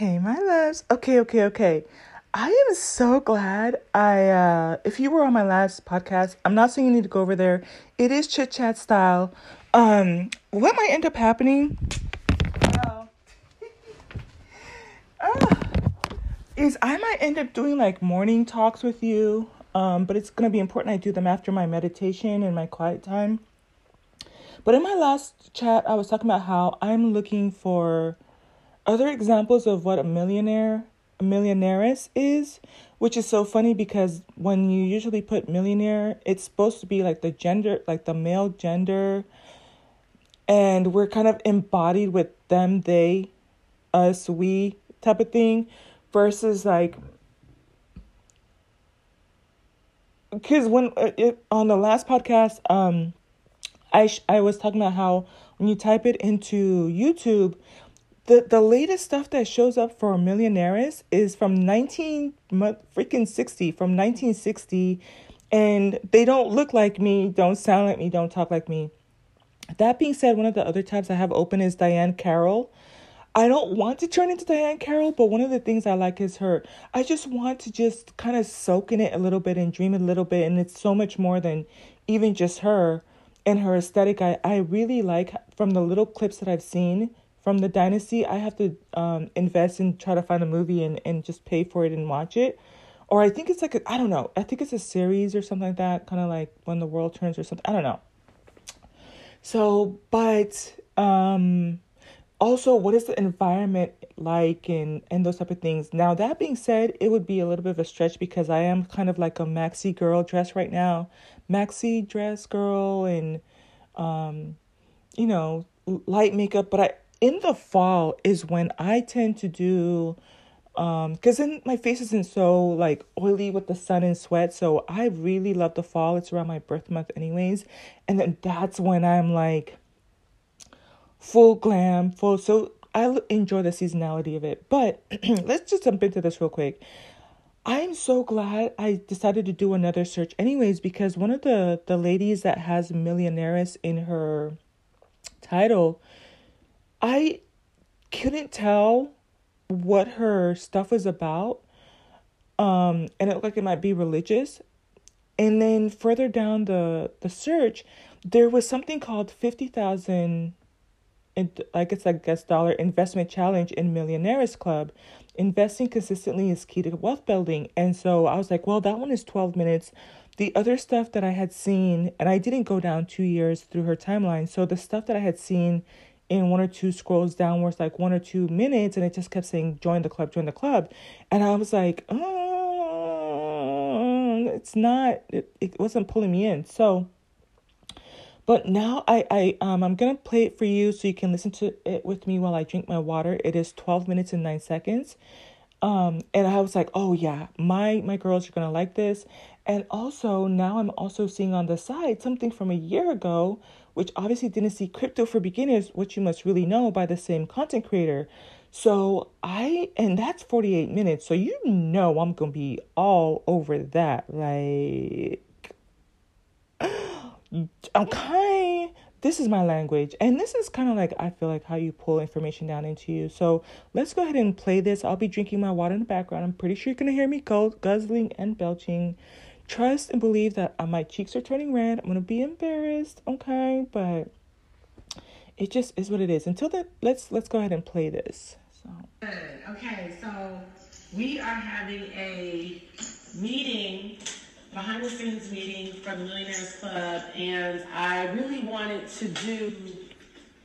Hey, my loves. Okay, okay, okay. I am so glad I, uh, if you were on my last podcast, I'm not saying you need to go over there. It is chit chat style. Um, what might end up happening uh, is I might end up doing like morning talks with you. Um, but it's going to be important I do them after my meditation and my quiet time. But in my last chat, I was talking about how I'm looking for other examples of what a millionaire, a millionaires is, which is so funny because when you usually put millionaire, it's supposed to be like the gender, like the male gender, and we're kind of embodied with them, they, us, we type of thing, versus like because when uh, it, on the last podcast, um, I sh- I was talking about how when you type it into YouTube, the the latest stuff that shows up for millionaires is from 19 freaking 60 from 1960 and they don't look like me don't sound like me don't talk like me. That being said one of the other tabs i have open is Diahann Carroll. I don't want to turn into Diahann Carroll but one of the things i like is her. I just want to just kind of soak in it a little bit and dream a little bit and it's so much more than even just her and her aesthetic. I, I really like from the little clips that i've seen from the dynasty i have to um, invest and try to find a movie and, and just pay for it and watch it. Or i think it's like I don't know i think it's a series or something like that kind of like when the world turns or something i don't know. So but um also what is the environment like and and those type of things? Now that being said it would be a little bit of a stretch because i am kind of like a maxi girl dress right now maxi dress girl and um you know light makeup but i in the fall is when I tend to do um because then my face isn't so like oily with the sun and sweat so i really love the fall. It's around my birth month anyways and then that's when i'm like full glam full so i enjoy the seasonality of it. But let's just jump into this real quick. I'm so glad i decided to do another search anyways because one of the the ladies that has millionaires in her title I couldn't tell what her stuff was about. Um, and it looked like it might be religious. And then further down the the search, there was something called fifty thousand, I guess I guess dollar investment challenge in Millionaires Club. Investing consistently is key to wealth building, and so I was like, well, that one is twelve minutes. The other stuff that I had seen, and I didn't go down two years through her timeline. So the stuff that I had seen in one or two scrolls downwards, like one or two minutes, and it just kept saying, join the club, join the club. And I was like, oh, it's not, it, it wasn't pulling me in. So, but now I, I um I'm gonna play it for you so you can listen to it with me while I drink my water. It is 12 minutes and 9 seconds. Um and I was like, "Oh yeah, my my girls are to like this." And also now I'm also seeing on the side something from a year ago which obviously didn't see crypto for beginners, which you must really know by the same content creator. So I, and that's 48 minutes. So you know I'm going to be all over that. Like, okay, this is my language. And this is kind of like, I feel like how you pull information down into you. So let's go ahead and play this. I'll be drinking my water in the background. I'm pretty sure you're going to hear me guzzling and belching trust and believe that uh, my cheeks are turning red. I'm gonna be embarrassed, okay? But it just is what it is. Until then, let's let's go ahead and play this. So. Okay, so we are having a meeting, behind the scenes meeting for the Millionaires Club, and I really wanted to do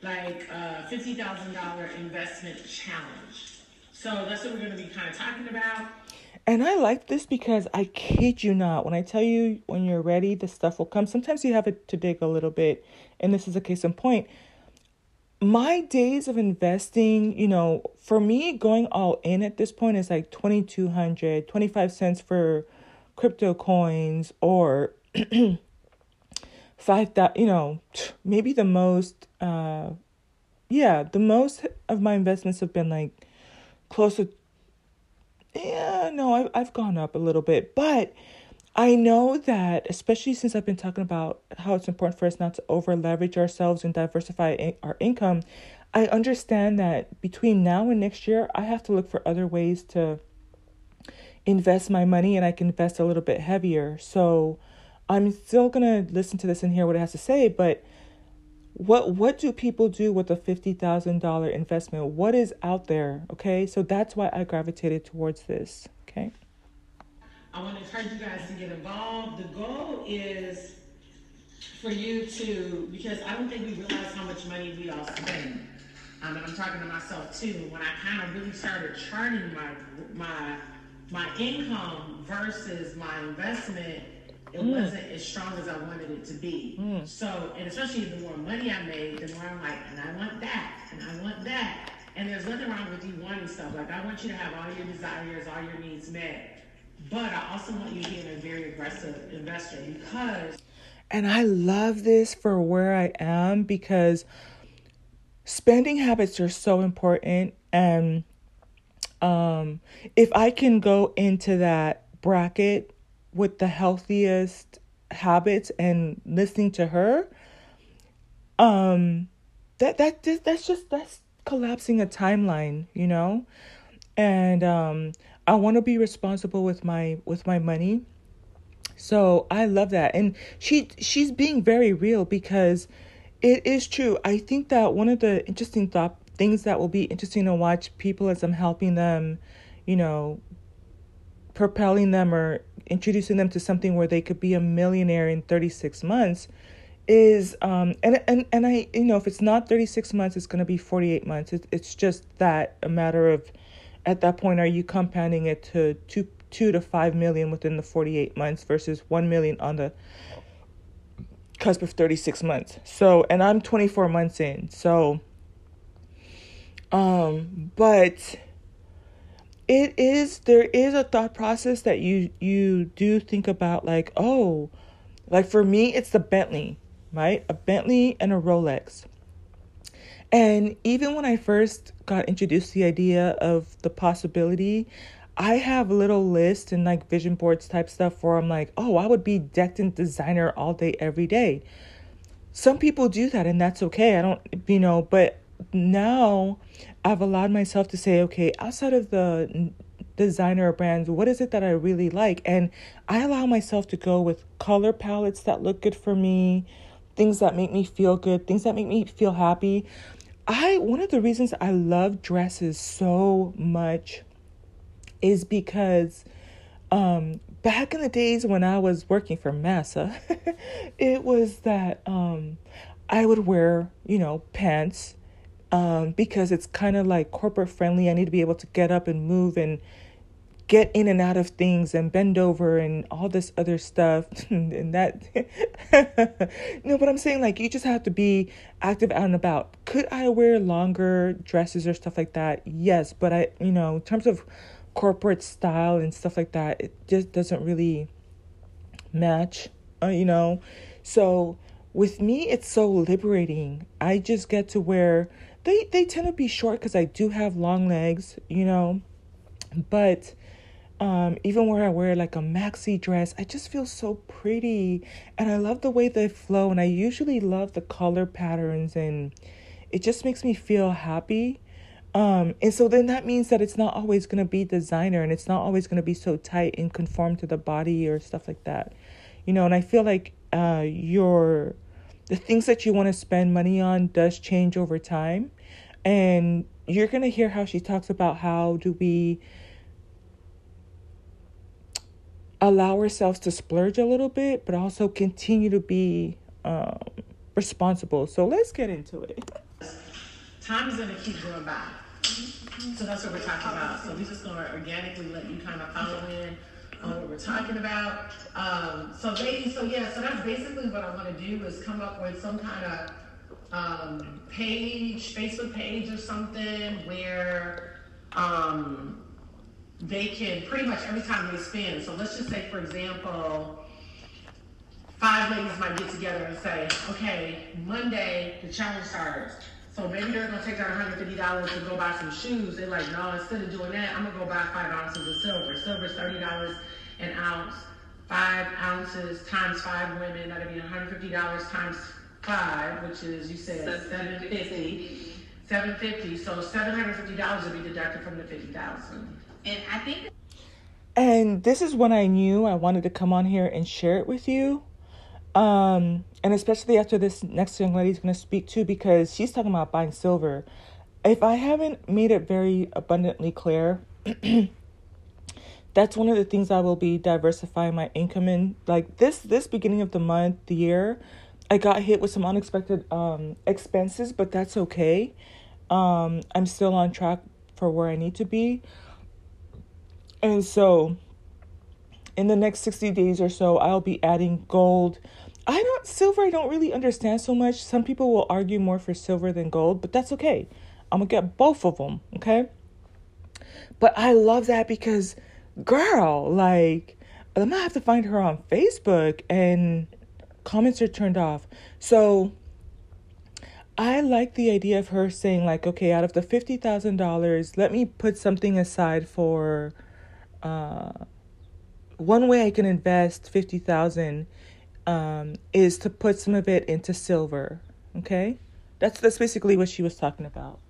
like a fifty thousand dollar investment challenge. So that's what we're to be kind of talking about. And I like this because I kid you not, when I tell you when you're ready, the stuff will come. Sometimes you have to dig a little bit, and this is a case in point. My days of investing, you know, for me, going all in at this point is like 2200 25 cents for crypto coins, or five that, you know, maybe the most, uh, yeah, the most of my investments have been like close to yeah, no, I've, I've gone up a little bit, but I know that, especially since I've been talking about how it's important for us not to over leverage ourselves and diversify in- our income, I understand that between now and next year, I have to look for other ways to invest my money and I can invest a little bit heavier. So I'm still going to listen to this and hear what it has to say, but what what do people do with a $50,000 investment? What is out there, okay? So that's why I gravitated towards this, okay? I want to encourage you guys to get involved. The goal is for you to because I don't think we realize how much money we all spend. Um, and I'm talking to myself too. When I kind of really started charting my my my income versus my investment, it mm. wasn't as strong as I wanted it to be. Mm. So, and especially the more money I made, the more I'm like, and I want that, and I want that. And there's nothing wrong with you wanting stuff. Like I want you to have all your desires, all your needs met. But I also want you being a very aggressive investor because. And I love this for where I am because spending habits are so important and um if i can go into that bracket with the healthiest habits and listening to her um that that that's just that's collapsing a timeline you know? And um i want to be responsible with my with my money. So i love that. And she she's being very real because it is true. I think that one of the interesting thought things that will be interesting to watch people as I'm helping them, you know, propelling them or introducing them to something where they could be a millionaire in 36 months is um and and and I you know if it's not 36 months it's going to be 48 months it, it's just that a matter of at that point are you compounding it to 2 2 to 5 million within the 48 months versus 1 million on the cusp of 36 months. So, and I'm 24 months in. So, um, but it is there is a thought process that you you do think about like, oh, like for me it's the Bentley, right? A Bentley and a Rolex. And even when I first got introduced to the idea of the possibility, I have little lists and like vision boards type stuff where I'm like, oh, I would be decked in designer all day, every day. Some people do that and that's okay. I don't, you know, but now I've allowed myself to say, okay, outside of the designer brands, what is it that I really like? And I allow myself to go with color palettes that look good for me, things that make me feel good, things that make me feel happy. I one of the reasons I love dresses so much is because um, back in the days when I was working for Massa, it was that um, I would wear, you know, pants um, because it's kind of like corporate friendly. I need to be able to get up and move and get in and out of things and bend over and all this other stuff. And that no but i'm saying like you just have to be active out and about. Could i wear longer dresses or stuff like that? Yes but i you know in terms of corporate style and stuff like that it just doesn't really match uh, you know? So with me it's so liberating. I just get to wear they they tend to be short because i do have long legs you know but um, even where I wear like a maxi dress, I just feel so pretty and I love the way they flow. And I usually love the color patterns, and it just makes me feel happy. Um, and so then that means that it's not always going to be designer and it's not always going to be so tight and conform to the body or stuff like that. You know, and I feel like uh, your the things that you want to spend money on does change over time. And you're going to hear how she talks about how do we allow ourselves to splurge a little bit, but also continue to be um, responsible. So let's get into it. Time is going to keep going by. So that's what we're talking about. So we're just going to organically let you kind of follow in on what we're talking about. Um, so they, so yeah, so that's basically what I want to do is come up with some kind of um, page, Facebook page or something where um, they can pretty much every time they spend. So let's just say, for example, five ladies might get together and say, okay, Monday the challenge starts. So maybe they're gonna take out $150 to go buy some shoes. They're like, no, instead of doing that, I'm gonna go buy five ounces of silver. Silver's $30 an ounce. Five ounces times five women, that'd be $150 times five, which is you said 750. seven fifty. So seven hundred fifty dollars would be deducted from the fifty thousand. And I think And this is when I knew I wanted to come on here and share it with you. Um, and especially after this next young lady is going to speak too, because she's talking about buying silver. If I haven't made it very abundantly clear, that's one of the things I will be diversifying my income in. Like this, this beginning of the month, the year, I got hit with some unexpected um, expenses, but that's okay. Um, I'm still on track for where I need to be. And so, in the next 60 days or so, I'll be adding gold. I don't, silver, I don't really understand so much. Some people will argue more for silver than gold, but that's okay. I'm gonna get both of them, okay? But I love that because, girl, like, I'm gonna have to find her on Facebook and comments are turned off. So, I like the idea of her saying, like, okay, out of the $50,000, let me put something aside for uh, one way I can invest 50,000 um, is to put some of it into silver. Okay? That's that's basically what she was talking about.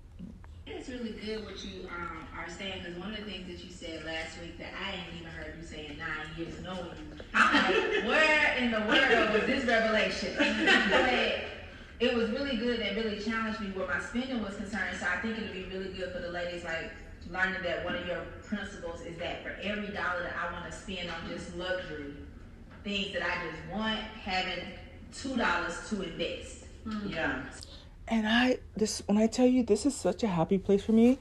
it's really good what you um, are saying because one of the things that you said last week that I ain't even heard you say in nine years knowing you. I'm like, where in the world was this revelation? but it was really good and really challenged me where my spending was concerned. So I think it'll be really good for the ladies like learning that one of your principles is that for every dollar that I want to spend on just luxury, things that I just want, having two dollars to invest. Hmm. Yeah. And I this when I tell you this is such a happy place for me.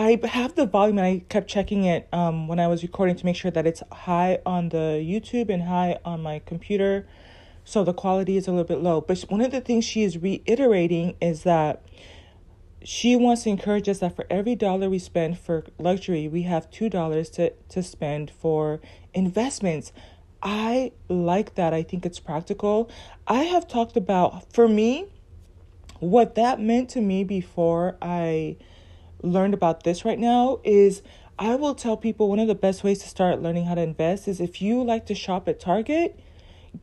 I have the volume and I kept checking it um, when I was recording to make sure that it's high on the YouTube and high on my computer. So the quality is a little bit low. But one of the things she is reiterating is that she wants to encourage us that for every dollar we spend for luxury, we have two dollars to, to spend for investments. I like that. I think it's practical. I have talked about for me what that meant to me before I learned about this right now is I will tell people one of the best ways to start learning how to invest is if you like to shop at Target,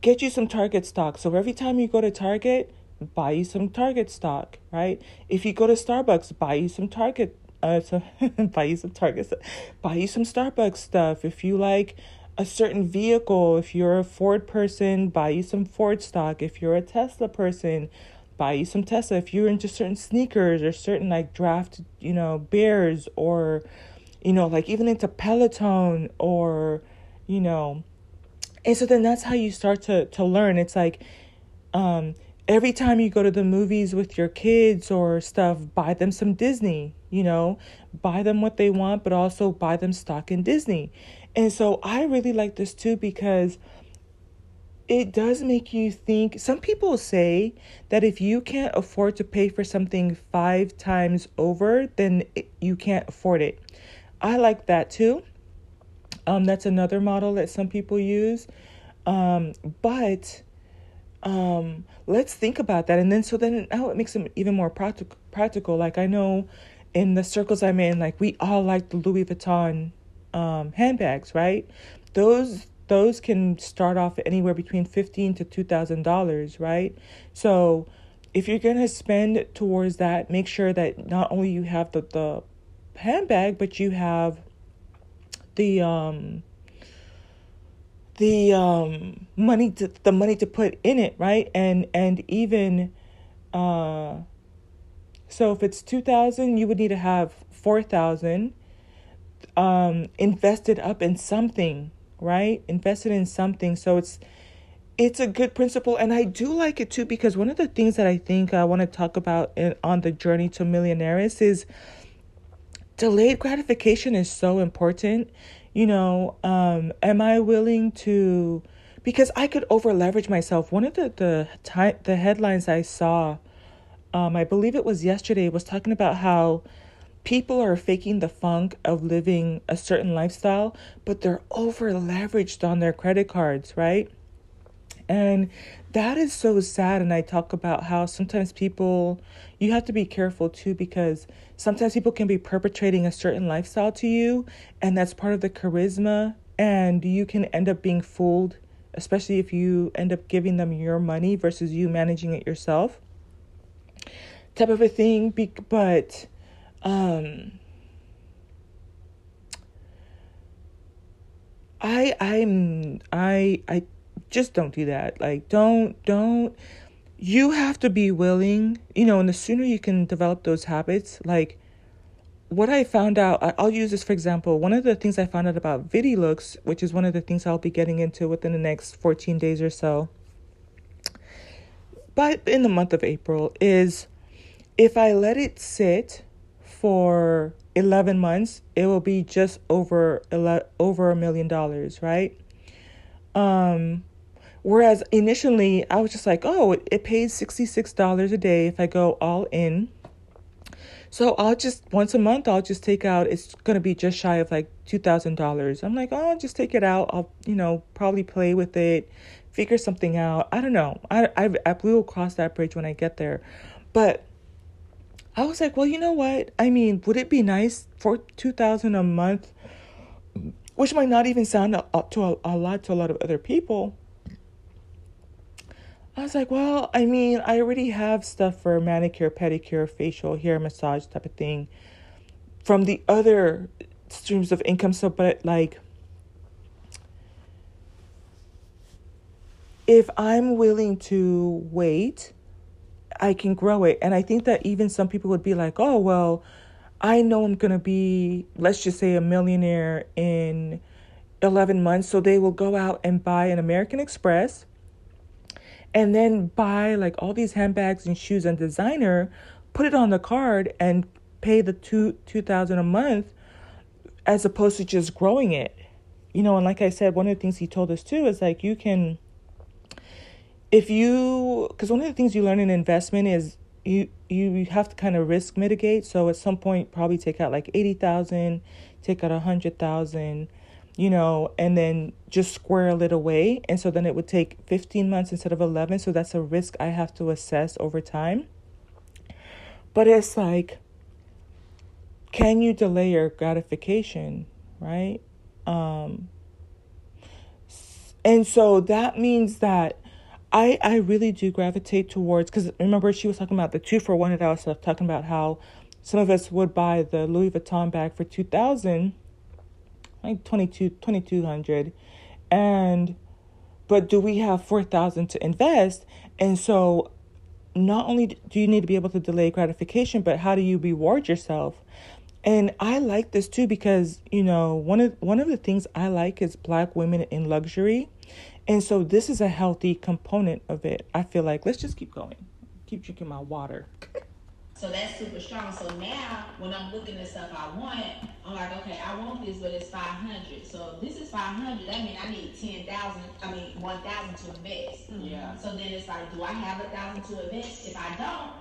get you some Target stock. So every time you go to Target, buy you some Target stock, right? If you go to Starbucks, buy you some Target uh so buy you some Target buy you some Starbucks stuff. If you like a certain vehicle, if you're a Ford person, buy you some Ford stock. If you're a Tesla person, buy you some Tesla. If you're into certain sneakers or certain like draft, you know, bears or you know, like even into Peloton or you know, and so then that's how you start to to learn. It's like um every time you go to the movies with your kids or stuff, buy them some Disney, you know, buy them what they want, but also buy them stock in Disney. And so I really like this too because it does make you think. Some people say that if you can't afford to pay for something five times over, then it, you can't afford it. I like that too. Um, that's another model that some people use. Um, but um let's think about that and then so then now it makes them even more practical practical like i know in the circles i'm in like we all like the louis vuitton um handbags right those those can start off anywhere between 15 to 2000 dollars right? So if you're gonna spend towards that make sure that not only you have the the handbag but you have the um the um money to the money to put in it right? And and even uh so if it's 2000 you would need to have 4000 um invested up in something right? Invested in something. So it's it's a good principle. And i do like it too because one of the things that i think i want to talk about in, on the journey to millionaires is delayed gratification is so important. You know um am i willing to because i could over leverage myself. One of the the time the headlines i saw um i believe it was yesterday was talking about how people are faking the funk of living a certain lifestyle but they're over leveraged on their credit cards right and that is so sad. And I talk about how sometimes people, you have to be careful too, because sometimes people can be perpetrating a certain lifestyle to you, and that's part of the charisma. And you can end up being fooled, especially if you end up giving them your money versus you managing it yourself. type of a thing. But um, I I'm I I just don't do that. Like don't don't you have to be willing, you know, and the sooner you can develop those habits, like what I found out, I'll use this for example. One of the things I found out about VidiLooks, which is one of the things I'll be getting into within the next 14 days or so, but in the month of April, is if I let it sit for 11 months, it will be just over 11, over a million dollars, right? Um, whereas initially I was just like, oh, it, it pays $66 a day if I go all in. So I'll just once a month I'll just take out it's gonna be just shy of like two thousand dollars. I'm like, oh I'll just take it out. I'll you know, probably play with it, figure something out. I don't know. I I I will cross that bridge when I get there. But I was like, well, you know what? I mean, would it be nice for two thousand a month, which might not even sound up to a, a lot to a lot of other people. I was like, well, I mean, I already have stuff for manicure, pedicure, facial, hair massage type of thing from the other streams of income. So, but like, if I'm willing to wait I can grow it. And I think that even some people would be like, oh, well, I know I'm going to be, let's just say, a millionaire in 11 months. So they will go out and buy an American Express and then buy like all these handbags and shoes and designer, put it on the card and pay the two 2000 a month as opposed to just growing it. You know, and like I said, one of the things he told us too is like you can if you because one of the things you learn in investment is you you have to kind of risk mitigate. So at some point probably take out like 80,000 take out a 100,000 you know and then just squirrel it away. And so then it would take 15 months instead of 11 so that's a risk I have to assess over time. But it's like can you delay your gratification right? Um and so that means that I I really do gravitate towards because remember she was talking about the two for one that I was talking about how some of us would buy the Louis Vuitton bag for two thousand, like 22, 2200 and but do we have four thousand to invest? And so not only do you need to be able to delay gratification, but how do you reward yourself? And I like this too because you know one of one of the things I like is black women in luxury and so this is a healthy component of it. I feel like let's just keep going. Keep drinking my water. So that's super strong. So now when I'm looking at stuff I want, I'm like, okay, I want this, but it's 500. So if this is 500, that means I need 10,000, I mean 1,000 to invest. Mm-hmm. Yeah. So then it's like, do I have a thousand to invest? If I don't,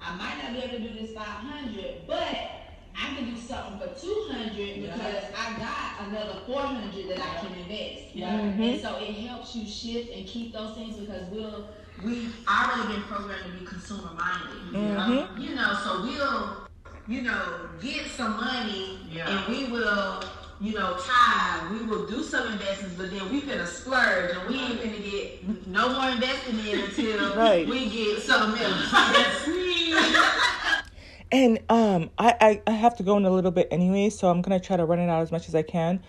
I might not be able to do this 500, but I can do something for two hundred because. I got another four hundred that I can invest. Yeah. Mm-hmm. And so it helps you shift and keep those things because we'll we already been programmed to be consumer minded. Mm-hmm. You know, so we'll you know get some money yeah. and we will you know, time, we will do some investments, but then we finna splurge and we ain't finna get no more investing in until right. we get something else. And um, I, I, I have to go in a little bit anyway, so I'm gonna try to run it out as much as I can.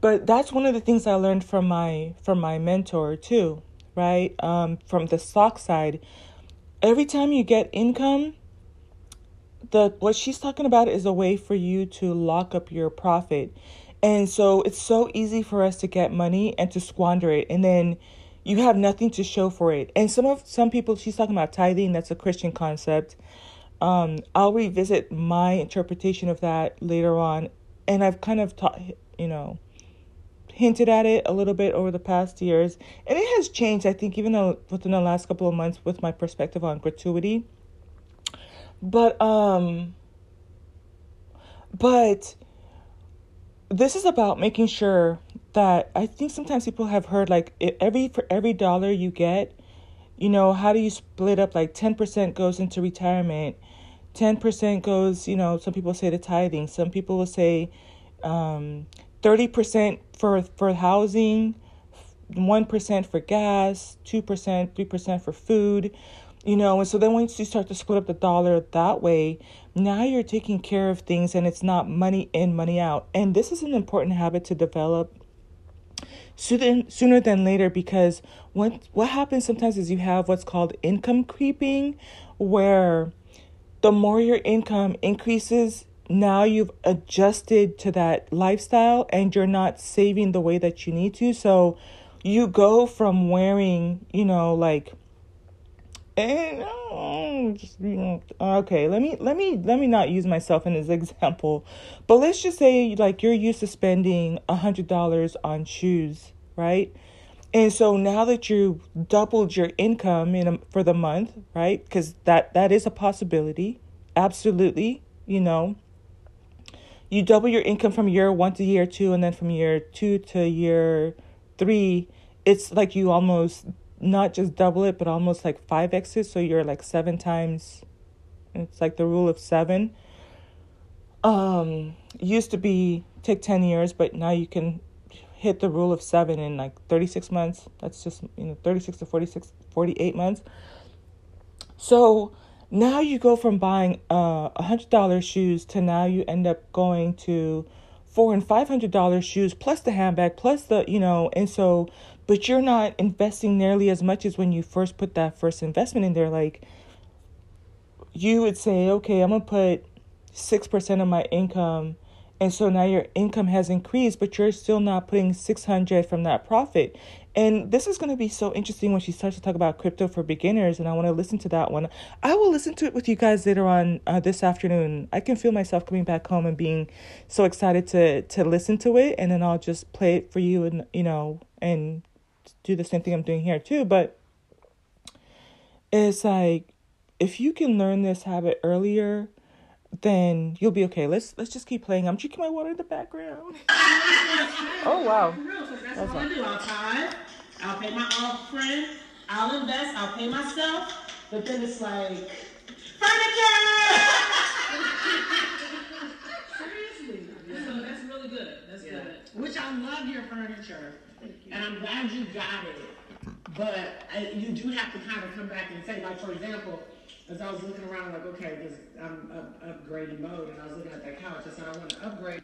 But that's one of the things I learned from my from my mentor too, right? Um, from the stock side, every time you get income, the what she's talking about is a way for you to lock up your profit. And so it's so easy for us to get money and to squander it and then you have nothing to show for it. And some of some people she's talking about tithing, that's a Christian concept. Um, I'll revisit my interpretation of that later on, and I've kind of taught, you know, hinted at it a little bit over the past years, and it has changed. I think even though within the last couple of months with my perspective on gratuity, but um, but this is about making sure that I think sometimes people have heard like every for every dollar you get, you know, how do you split up? Like 10% goes into retirement 10% goes, you know, some people say the tithing, some people will say um, 30% for, for housing, 1% for gas, 2%, 3% for food. you know and so then once you start to split up the dollar that way now you're taking care of things and it's not money in money out and this is an important habit to develop sooner, sooner than later because what what happens sometimes is you have what's called income creeping where the more your income increases now you've adjusted to that lifestyle and you're not saving the way that you need to. So you go from wearing you know like and um, okay let me let me let me not use myself in this example but let's just say like you're used to spending a hundred dollars on shoes right and so now that you doubled your income in a, for the month right because that that is a possibility absolutely you know you double your income from year one to year two and then from year two to year three it's like you almost not just double it, but almost like five X's. So you're like seven times. It's like the rule of seven. Um, used to be take 10 years, but now you can hit the rule of seven in like 36 months. That's just, you know, 36 to 46, 48 months. So now you go from buying uh, a hundred dollar shoes to now you end up going to four and five hundred dollar shoes plus the handbag plus the you know and so but you're not investing nearly as much as when you first put that first investment in there. Like, you would say, okay, I'm to put 6% of my income. And so now your income has increased, but you're still not putting 600 from that profit. And this is going to be so interesting when she starts to talk about crypto for beginners. And I want to listen to that one. I will listen to it with you guys later on uh, this afternoon. I can feel myself coming back home and being so excited to to listen to it. And then I'll just play it for you and, you know, and do the same thing I'm doing here too. But it's like if you can learn this habit earlier, then you'll be okay. Let's let's just keep playing. I'm drinking my water in the background. oh wow. That's, That's what I do. I'll tithe, I'll pay my offering, I'll invest, I'll pay myself, but then it's like furniture. Seriously. So that's really good. That's yeah. good. Which I love your furniture. And I'm glad you got it. But I, you do have to kind of come back and say, like, for example, I was looking around, like, okay, this, I'm up, upgrading mode, and I was looking at that couch. I said, I want to upgrade.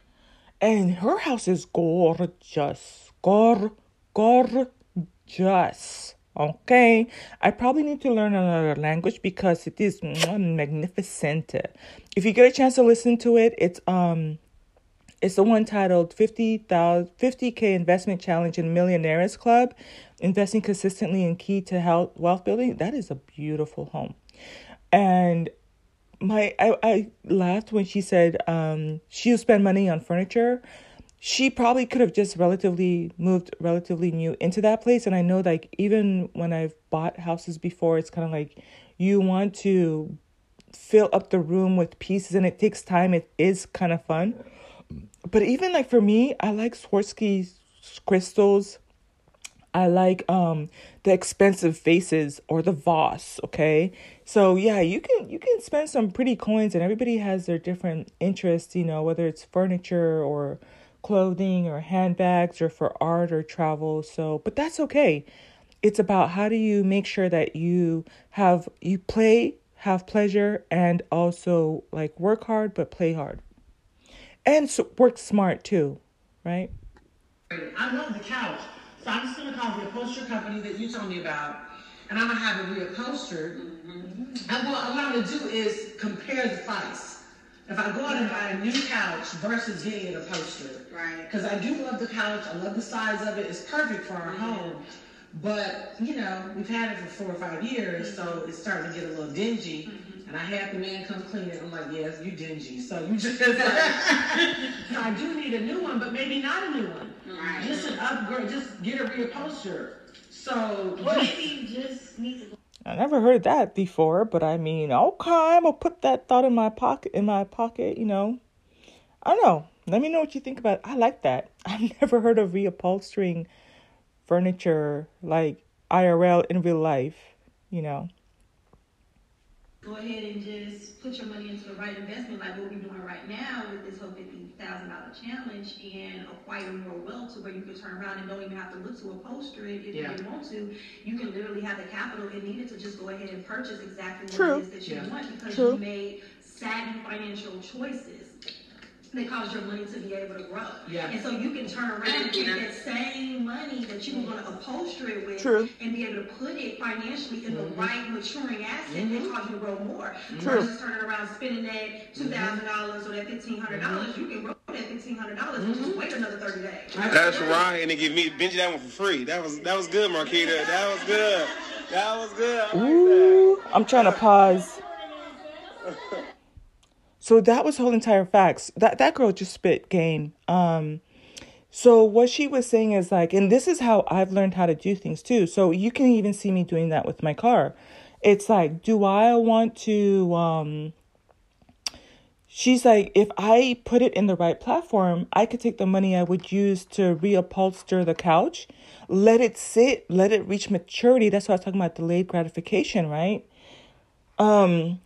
And her house is gorgeous. Gor, gorgeous. Okay, I probably need to learn another language because it is magnificent. If you get a chance to listen to it, it's um it's the one titled 50,000 50k investment challenge in millionaires club investing consistently in key to health wealth building that is a beautiful home and my I, I laughed when she said um she'll spend money on furniture. She probably could have just relatively moved relatively new into that place. And i know like even when i've bought houses before it's kind of like you want to fill up the room with pieces and it takes time. It is kind of fun. But even like for me, I like Swarovski crystals. I like um the expensive faces or the Voss, okay? So yeah, you can you can spend some pretty coins and everybody has their different interests, you know, whether it's furniture or clothing or handbags or for art or travel. So, but that's okay. It's about how do you make sure that you have you play, have pleasure and also like work hard but play hard and so work smart too, right? I love the couch. So I'm just going to call the upholstery company that you told me about, and I'm going to have it reupholstered. Mm-hmm. And what, what I'm going to do is compare the price. If I go out and buy a new couch versus getting it upholstered. Right. Because I do love the couch. I love the size of it. It's perfect for our mm-hmm. home. But, you know, we've had it for four or five years, so it's starting to get a little dingy. Mm-hmm. And I had the man come clean it. I'm like, yes, you dingy. So you just like, so I do need a new one, but maybe not a new one. Right. Just an upgrade, just get a reupholster. So maybe you just need to I never heard that before, but I mean, okay, I'm gonna put that thought in my pocket. In my pocket, you know. I don't know. Let me know what you think about. It. I like that. I've never heard of reupholstering furniture like IRL in real life. You know. Go ahead and just put your money into the right investment, like what we're doing right now with this whole fifty thousand dollar challenge, and acquire more wealth to where you can turn around and don't even have to look to upholster it if Yeah. you want to. You can literally have the capital it needed to just go ahead and purchase exactly what True. it is that you Yeah. want because True. you made savvy financial choices. That cause your money to be able to grow. Yeah. And so you can turn around and take that same money that you were going to upholster it with True. and be able to put it financially in the mm-hmm. right maturing asset that mm-hmm. cause you to grow more. True. Versus turning around spending that two mm-hmm. thousand dollars or that fifteen hundred dollars, you can grow that fifteen hundred dollars and just wait another thirty days. That's right, and they give me Benji that one for free. That was that was good, Marquita. That was good. That was good. I like Ooh, I'm trying to pause. So that was whole entire facts. That that girl just spit game. Um so what she was saying is like and this is how I've learned how to do things too. So you can even see me doing that with my car. It's like do I want to um She's like, if I put it in the right platform, I could take the money I would use to reupholster the couch, let it sit, let it reach maturity. That's why I was talking about delayed gratification, right? Um,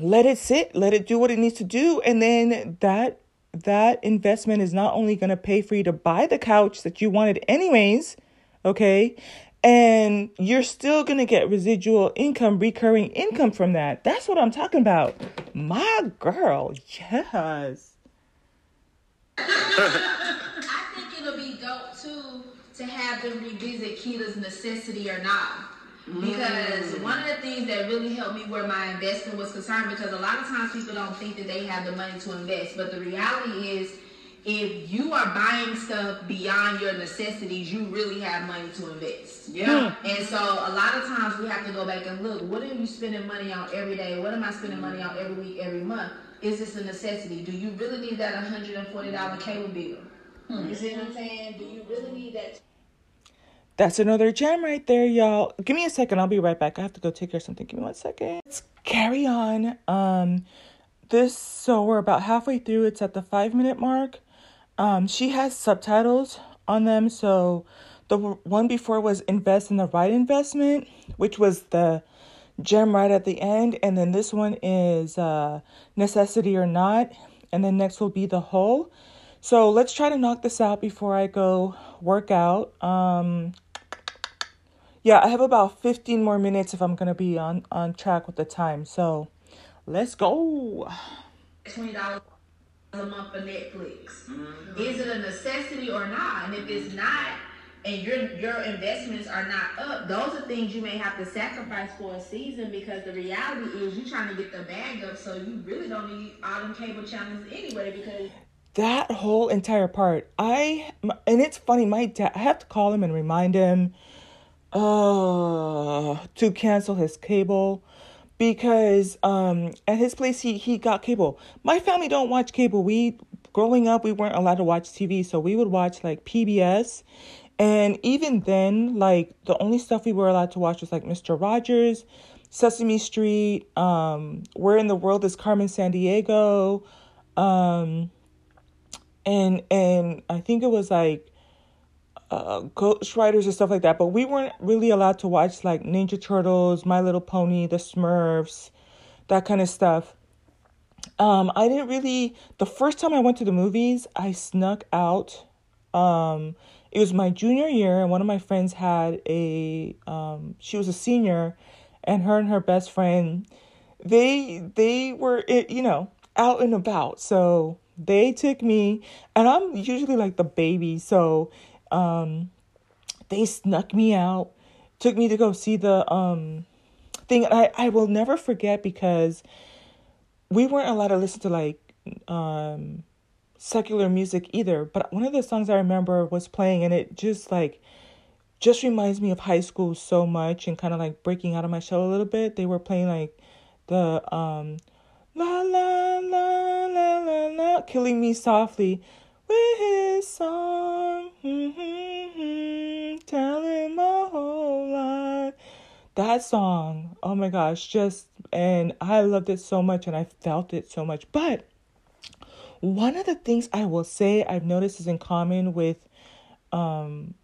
let it sit, let it do what it needs to do, and then that that investment is not only going to pay for you to buy the couch that you wanted anyways, okay? And you're still going to get residual income, recurring income from that. That's what I'm talking about. My girl, yes. I think it'll be dope too to have them revisit Kita's necessity or not. Because mm. one of the things that really helped me where my investment was concerned, because a lot of times people don't think that they have the money to invest, but the reality is, if you are buying stuff beyond your necessities, you really have money to invest. Yeah. And so a lot of times we have to go back and look, what are you spending money on every day? What am I spending money on every week, every month? Is this a necessity? Do you really need that $140 cable bill? Hmm. You see what I'm saying? Do you really need that? That's another gem right there, y'all. Give me a second. I'll be right back. I have to go take care of something. Give me one second. Let's carry on. Um, this so we're about halfway through. It's at the five minute mark. Um, she has subtitles on them. So the one before was invest in the right investment, which was the gem right at the end, and then this one is uh, necessity or not, and then next will be the whole. So let's try to knock this out before I go work out. Um, yeah, I have about 15 more minutes if I'm gonna be on on track with the time. So let's go. twenty dollars a month for Netflix. Mm-hmm. Is it a necessity or not? And if it's not, and your your investments are not up, those are things you may have to sacrifice for a season because the reality is you're trying to get the bag up, so you really don't need all them cable channels anyway because that whole entire part i and it's funny my dad i have to call him and remind him uh to cancel his cable because um at his place he he got cable. My family don't watch cable. We growing up we weren't allowed to watch tv so we would watch like pbs and even then like the only stuff we were allowed to watch was like mr rogers sesame street um where in the world is Carmen Sandiego um and and I think it was like uh Ghost Riders and stuff like that. But we weren't really allowed to watch like Ninja Turtles, My Little Pony, The Smurfs, that kind of stuff. Um, I didn't really. The first time I went to the movies, I snuck out. Um, it was my junior year, and one of my friends had a. Um, she was a senior, and her and her best friend, they they were it you know out and about, so they took me, and I'm usually like the baby, so um, they snuck me out, took me to go see the um thing. I I will never forget because we weren't allowed to listen to like um secular music either. But one of the songs i remember was playing and it just like just reminds me of high school so much and kind of like breaking out of my shell a little bit. They were playing like the um la la la la la la killing me softly with his song. Telling my whole life that song oh my gosh just and i loved it so much and i felt it so much. But one of the things i will say i've noticed is in common with um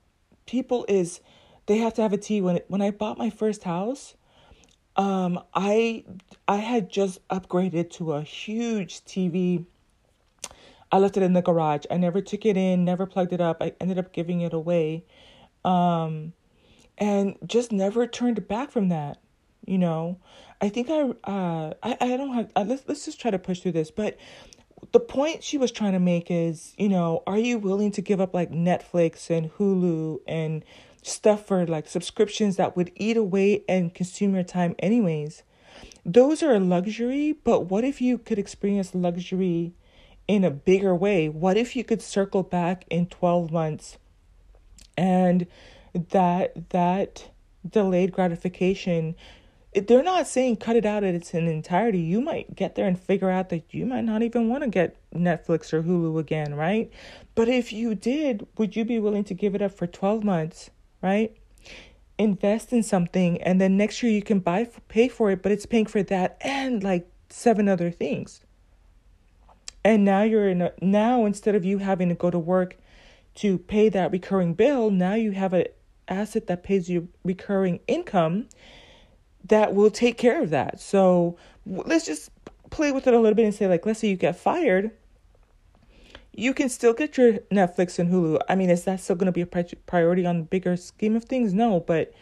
people is they have to have a tea. When when i bought my first house Um, I I had just upgraded to a huge TV. I left it in the garage. I never took it in, never plugged it up. I ended up giving it away. Um, and just never turned back from that. You know, I think I uh I, I don't have uh, let's let's just try to push through this, but the point she was trying to make is, you know, are you willing to give up like Netflix and Hulu and stuff for like subscriptions that would eat away and consume your time anyways? Those are a luxury, but what if you could experience luxury in a bigger way? What if you could circle back in 12 months and that that delayed gratification they're not saying cut it out in its entirety. You might get there and figure out that you might not even want to get Netflix or Hulu again, right? But if you did, would you be willing to give it up for 12 months, right? Invest in something and then next year you can buy pay for it, but it's paying for that and like seven other things. And now you're in a now instead of you having to go to work to pay that recurring bill, now you have an asset that pays you recurring income that will take care of that. So let's just play with it a little bit and say, like, let's say you get fired. You can still get your Netflix and Hulu. I mean, is that still going to be a priority on the bigger scheme of things? No, but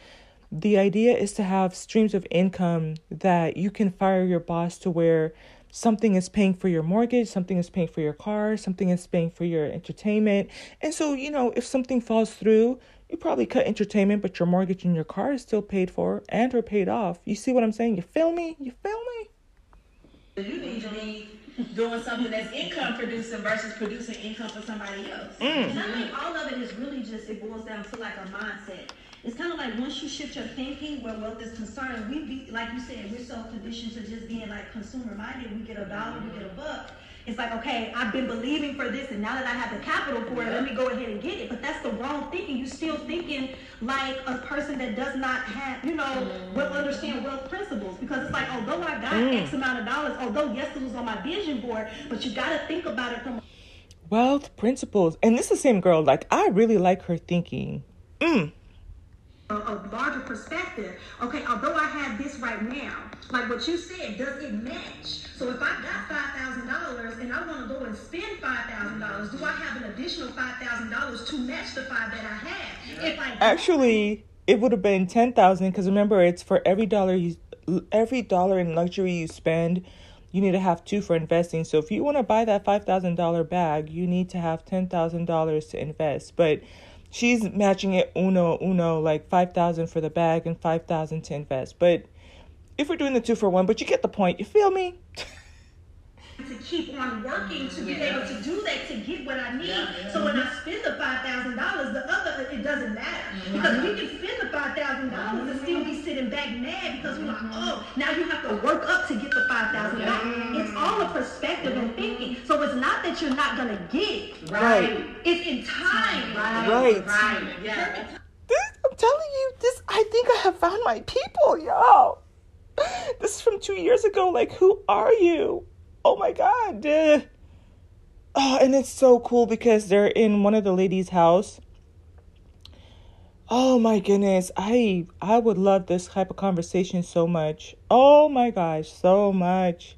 the idea is to have streams of income that you can fire your boss to where something is paying for your mortgage, something is paying for your car, something is paying for your entertainment. And so, you know, if something falls through, you probably cut entertainment, but your mortgage and your car is still paid for and or paid off. You see what I'm saying? You feel me? You feel me? You need to be doing something that's income producing versus producing income for somebody else. Mm. I think all of it is really just it boils down to like a mindset. It's kind of like once you shift your thinking where wealth is concerned, we be like you said, we're so conditioned to just being like consumer minded. We get a dollar, we get a buck it's like, okay, I've been believing for this, and now that I have the capital for it, let me go ahead and get it. But that's the wrong thinking. You're still thinking like a person that does not have, you know, mm. will understand wealth principles. Because it's like, although I got mm. X amount of dollars, although yes, it was on my vision board, but you got to think about it from wealth principles. And this is the same girl. Like, I really like her thinking. Mm a, a, larger perspective. Okay, although I have this right now, like what you said, does it match? So if I got five thousand dollars and I want to go and spend five thousand dollars, do I have an additional five thousand dollars to match the five that I have? If I actually, it would have been ten thousand because remember, it's for every dollar you, every dollar in luxury you spend. You need to have two for investing. So if you want to buy that five thousand dollar bag, you need to have ten thousand dollars to invest. But she's matching it uno uno like 5000 for the bag and 5000 to invest but if we're doing the two for one but you get the point you feel me to keep on working to be able to do that to get what I need. Yeah. So when I spend the five thousand dollars, the other it doesn't matter mm-hmm. because we can spend the five thousand dollars and still be sitting back mad because we're like, oh, now you have to work up to get the five thousand dollars. It's all a perspective and thinking. So it's not that you're not gonna get it. Right. It's in time. Right. Right. right. Yeah. This, I'm telling you, this. I think I have found my people, y'all. This is from two years ago. Like, who are you? Oh my god. Oh, and it's so cool because they're in one of the ladies' house. Oh my goodness. I I would love this type of conversation so much. Oh my gosh, so much.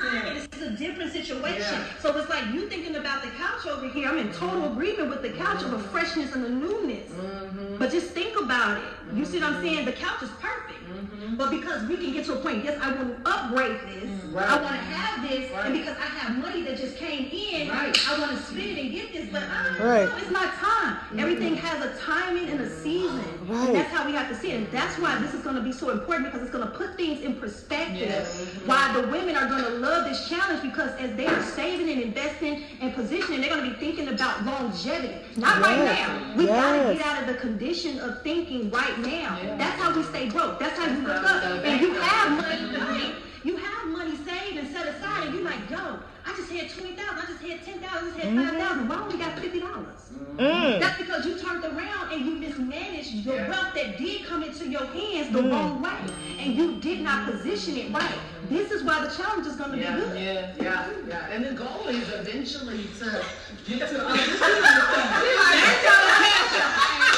This is a different situation. Yeah. So it's like you thinking about the couch over here. I'm in total agreement with the couch of a freshness and a newness. Mm-hmm. But just think about it. You see what I'm saying? The couch is perfect. Mm-hmm. But because we can get to a point, yes, I want to upgrade this. Right. I want to have this, right. and because I have money that just came in, right. I want to spend it and get this. But uh, right. no, it's not time. Mm-hmm. Everything has a timing and a season, right. and that's how we have to see it. And that's why this is going to be so important because it's going to put things in perspective. Yes. Why the women are going to love this challenge because as they are saving and investing and positioning, they're going to be thinking about longevity, not yes. right now. We yes. got to get out of the condition of thinking right now. That's how we stay broke. That's how you look up and you have money. You have money saved and set aside, and you're like, yo, I just had twenty thousand, I just had ten thousand, I just had five thousand. Why only got fifty dollars? Mm. That's because you turned around and you mismanaged the yeah. wealth that did come into your hands the mm. wrong way, and you did not position it right. This is why the challenge is going to yeah, be good. Yeah, yeah, yeah. And the goal is eventually to get to.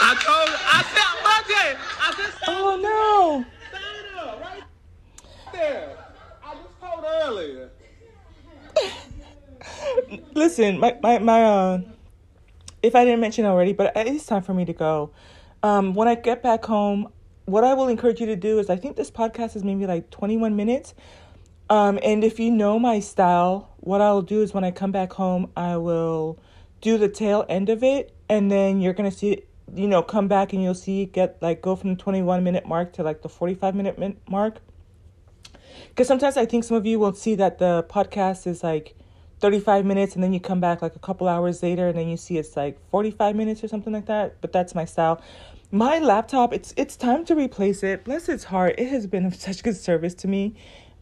I told, I said Monday. I said. Oh no. Listen, my my my uh, if I didn't mention already, but it's time for me to go. Um, when I get back home, what I will encourage you to do is I think this podcast is maybe like 21 minutes. Um, and if you know my style, what I'll do is when I come back home, I will do the tail end of it, and then you're gonna see, you know, come back and you'll see get like go from the 21 minute mark to like the 45 minute mark. Because sometimes I think some of you will see that the podcast is like 35 minutes, and then you come back like a couple hours later, and then you see it's like 45 minutes or something like that. But that's my style my laptop it's it's time to replace it bless its heart it has been of such good service to me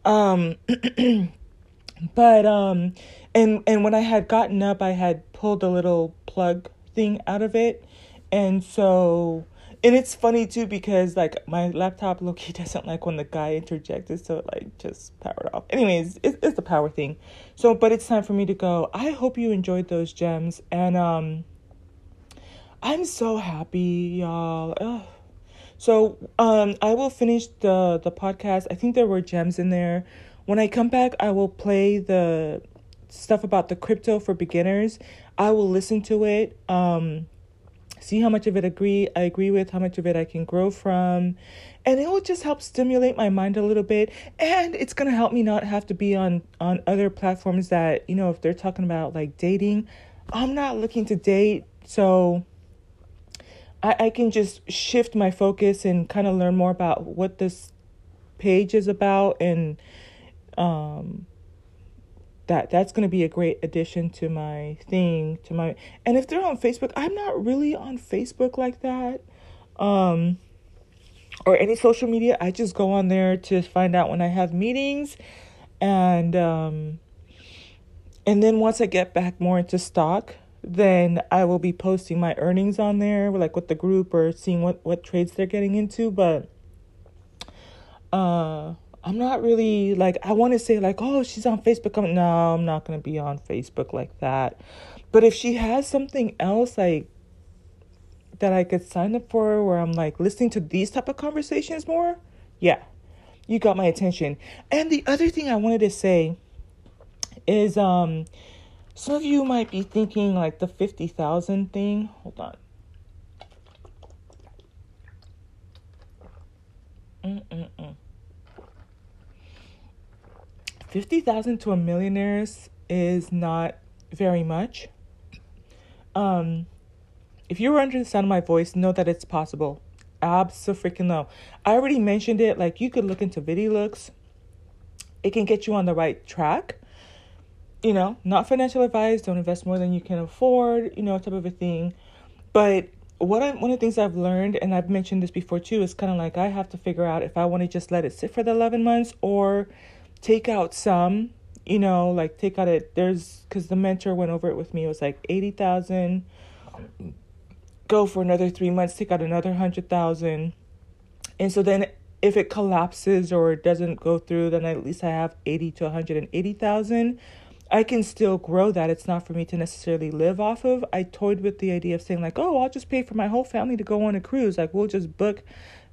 um but um and and when i had gotten up i had pulled a little plug thing out of it and so and it's funny too because like my laptop Loki doesn't like when the guy interjected, so it like just powered off. Anyways, it's, it's the power thing. So, but it's time for me to go. I hope you enjoyed those gems, and um, I'm so happy, y'all. Ugh. So, um, I will finish the the podcast. I think there were gems in there. When I come back, I will play the stuff about the crypto for beginners. I will listen to it. Um, see how much of it agree I agree with, how much of it I can grow from, and it will just help stimulate my mind a little bit. And it's gonna help me not have to be on on other platforms that you know if they're talking about like dating. I'm not looking to date, so I, I can just shift my focus and kind of learn more about what this page is about and um that that's going to be a great addition to my thing to my and if they're on facebook i'm not really on facebook like that um or any social media i just go on there to find out when i have meetings and um and then once i get back more into stock then I will be posting my earnings on there, like with the group or seeing what, what trades they're getting into. But uh, I'm not really like, I want to say, like, oh, she's on Facebook. I'm, no, I'm not to be on Facebook like that. But if she has something else, like, that I could sign up for where I'm like listening to these type of conversations more, yeah, you got my attention. And the other thing I wanted to say is, um, some of you might be thinking like the 50,000 thing. Hold on. Mm-mm-mm. 50,000 to a millionaire's is not very much. Um, if you're under the sound of my voice, know that it's possible. Absolutely no. I already mentioned it. Like you could look into VidiLooks. It can get you on the right track you know, not financial advice, don't invest more than you can afford, you know, type of a thing. But what I one of the things I've learned, and I've mentioned this before too, is kind of like I have to figure out if I want to just let it sit for the eleven months or take out some, you know, like take out it. There's because the mentor went over it with me. It was like eighty thousand. Go for another three months, take out another hundred thousand, and so then if it collapses or it doesn't go through, then at least I have eighty to one hundred and eighty thousand I can still grow that. It's not for me to necessarily live off of. I toyed with the idea of saying, like, oh, I'll just pay for my whole family to go on a cruise. Like, we'll just book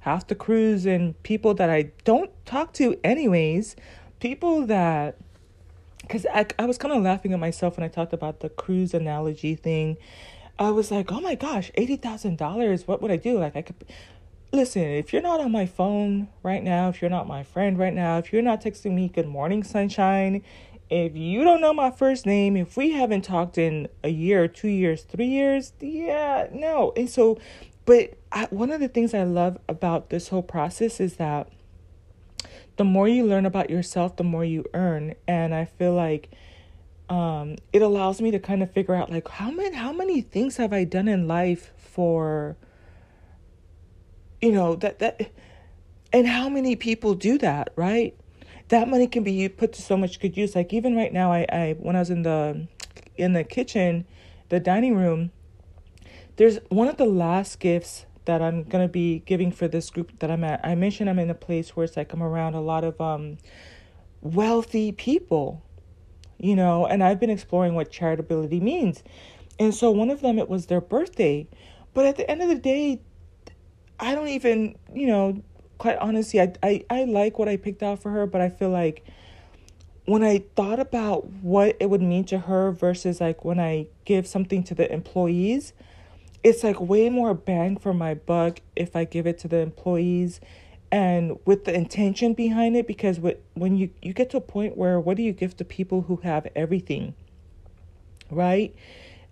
half the cruise and people that I don't talk to, anyways, people that, because I, I was kind of laughing at myself when I talked about the cruise analogy thing. I was like, oh my gosh, $80,000. What would I do? Like, I could. Listen, if you're not on my phone right now, if you're not my friend right now, if you're not texting me good morning sunshine, if you don't know my first name, if we haven't talked in a year, two years, three years, yeah, no. And so, but I, one of the things I love about this whole process is that the more you learn about yourself, the more you earn. And I feel like um, it allows me to kind of figure out like how many how many things have I done in life for you know that that and how many people do that, right? that money can be put to so much good use. Like even right now, I, I when I was in the in the kitchen, the dining room, there's one of the last gifts that I'm gonna be giving for this group that I'm at. I mentioned I'm in a place where it's like I'm around a lot of um wealthy people, you know, and I've been exploring what charitability means. And so one of them it was their birthday. But at the end of the day, I don't even, you know, quite honestly, I, I, I like what I picked out for her, but I feel like when I thought about what it would mean to her versus like when I give something to the employees, it's like way more bang for my buck if I give it to the employees and with the intention behind it because when you you get to a point where what do you give to people who have everything right?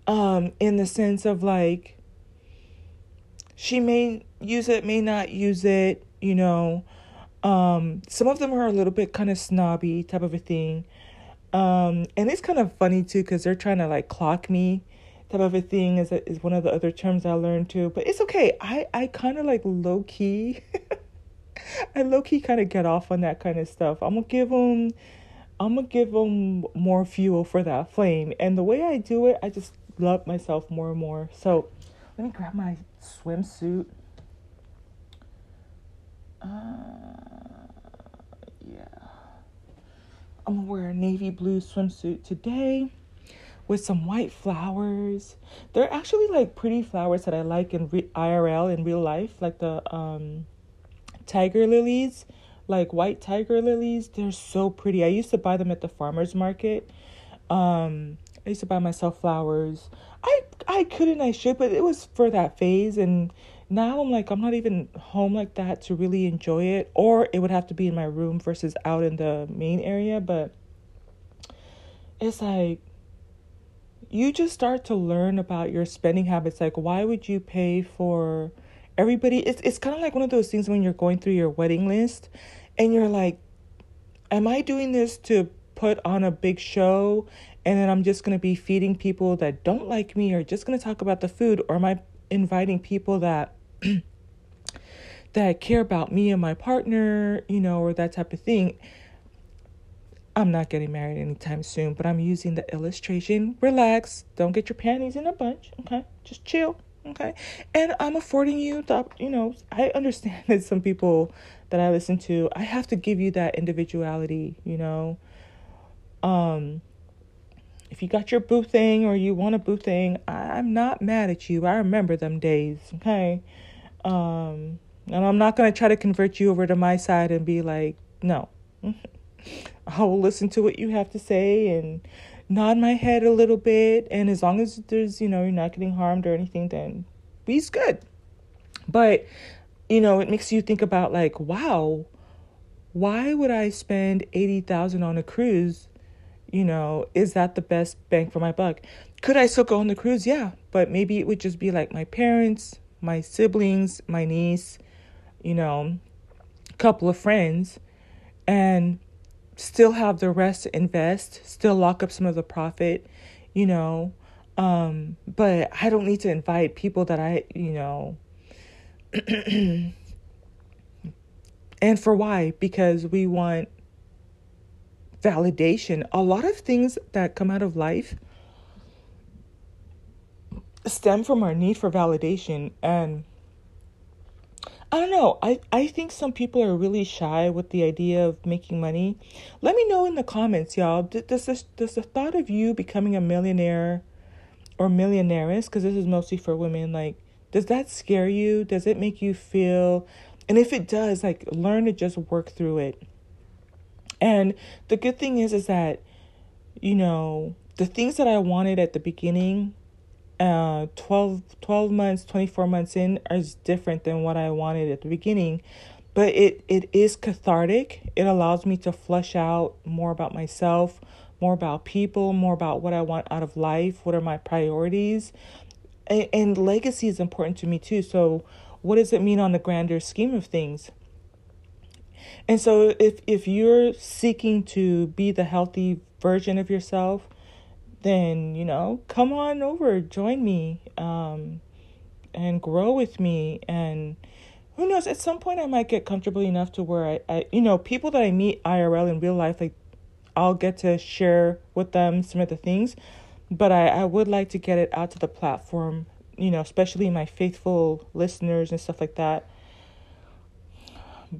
Um in the sense of like she may use it may not use it you know? Um some of them are a little bit kind of snobby type of a thing. Um and it's kind of funny too because they're trying to like clock me type of a thing is is one of the other terms I learned too but it's okay I I kind of like low key I low key kind of get off on that kind of stuff. I'm gonna give them, I'm gonna give them more fuel for that flame. And the way I do it, I just love myself more and more. So let me grab my swimsuit. Uh, yeah. I'm gonna wear a navy blue swimsuit today with some white flowers. They're actually like pretty flowers that I like in re- IRL in real life, like the um tiger lilies, like white tiger lilies. They're so pretty. I used to buy them at the farmers market. Um, I used to buy myself flowers. I I couldn't, I should, but it was for that phase. And now I'm like, I'm not even home like that to really enjoy it. Or it would have to be in my room versus out in the main area. But it's like, you just start to learn about your spending habits. Like, why would you pay for everybody it's it's kind of like one of those things when you're going through your wedding list and you're like am I doing this to put on a big show and then I'm just going to be feeding people that don't like me or just going to talk about the food or am I inviting people that that care about me and my partner, you know, or that type of thing. I'm not getting married anytime soon, but I'm using the illustration. Relax. Don't get your panties in a bunch, okay? Just chill. Okay. And I'm affording you the, you know, I understand that some people that I listen to, I have to give you that individuality, you know. Um, if you got your boo thing or you want a boo thing, I'm not mad at you. I remember them days, okay? Um, and I'm not going to try to convert you over to my side and be like, no. I will listen to what you have to say and nod my head a little bit. And as long as there's you know you're not getting harmed or anything then we's good. But you know it makes you think about like wow why would i spend 80000 on a cruise? You know is that the best bang for my buck? Could i still go on the cruise? Yeah but maybe it would just be like my parents my siblings my niece you know a couple of friends. And still have the rest to invest, still lock up some of the profit, you know. Um, but I don't need to invite people that I, you know, and for why? Because we want validation. A lot of things that come out of life stem from our need for validation and I don't know. I, I think some people are really shy with the idea of making money. Let me know in the comments, y'all. Does this does the thought of you becoming a millionaire or millionaires, because this is mostly for women, like does that scare you? Does it make you feel and if it does, like learn to just work through it. And the good thing is is that, you know, the things that I wanted at the beginning uh 12, 12 months 24 months in is different than what i wanted at the beginning. But it it is cathartic. It allows me to flush out more about myself more about people more about what i want out of life what are my priorities. And, and legacy is important to me too. So what does it mean on the grander scheme of things? And so if if you're seeking to be the healthy version of yourself then you know come on over join me um, and grow with me. And who knows at some point i might get comfortable enough to where I, I you know people that i meet irl in real life like i'll get to share with them some of the things. But i i would like to get it out to the platform you know especially my faithful listeners and stuff like that.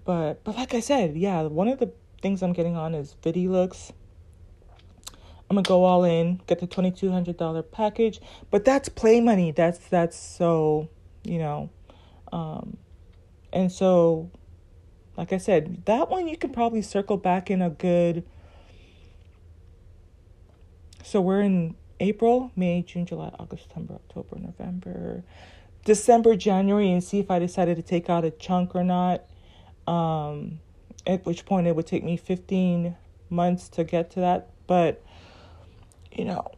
But but like i said yeah one of the things i'm getting on is VidiLooks I'm gonna go all in, get the twenty two hundred dollar package, but that's play money. That's that's so you know, um, and so, like I said, that one you can probably circle back in a good so we're in April, May, June, July, August, September, October, November, December, January, and see if I decided to take out a chunk or not. Um, at which point it would take me 15 months to get to that. But, you know,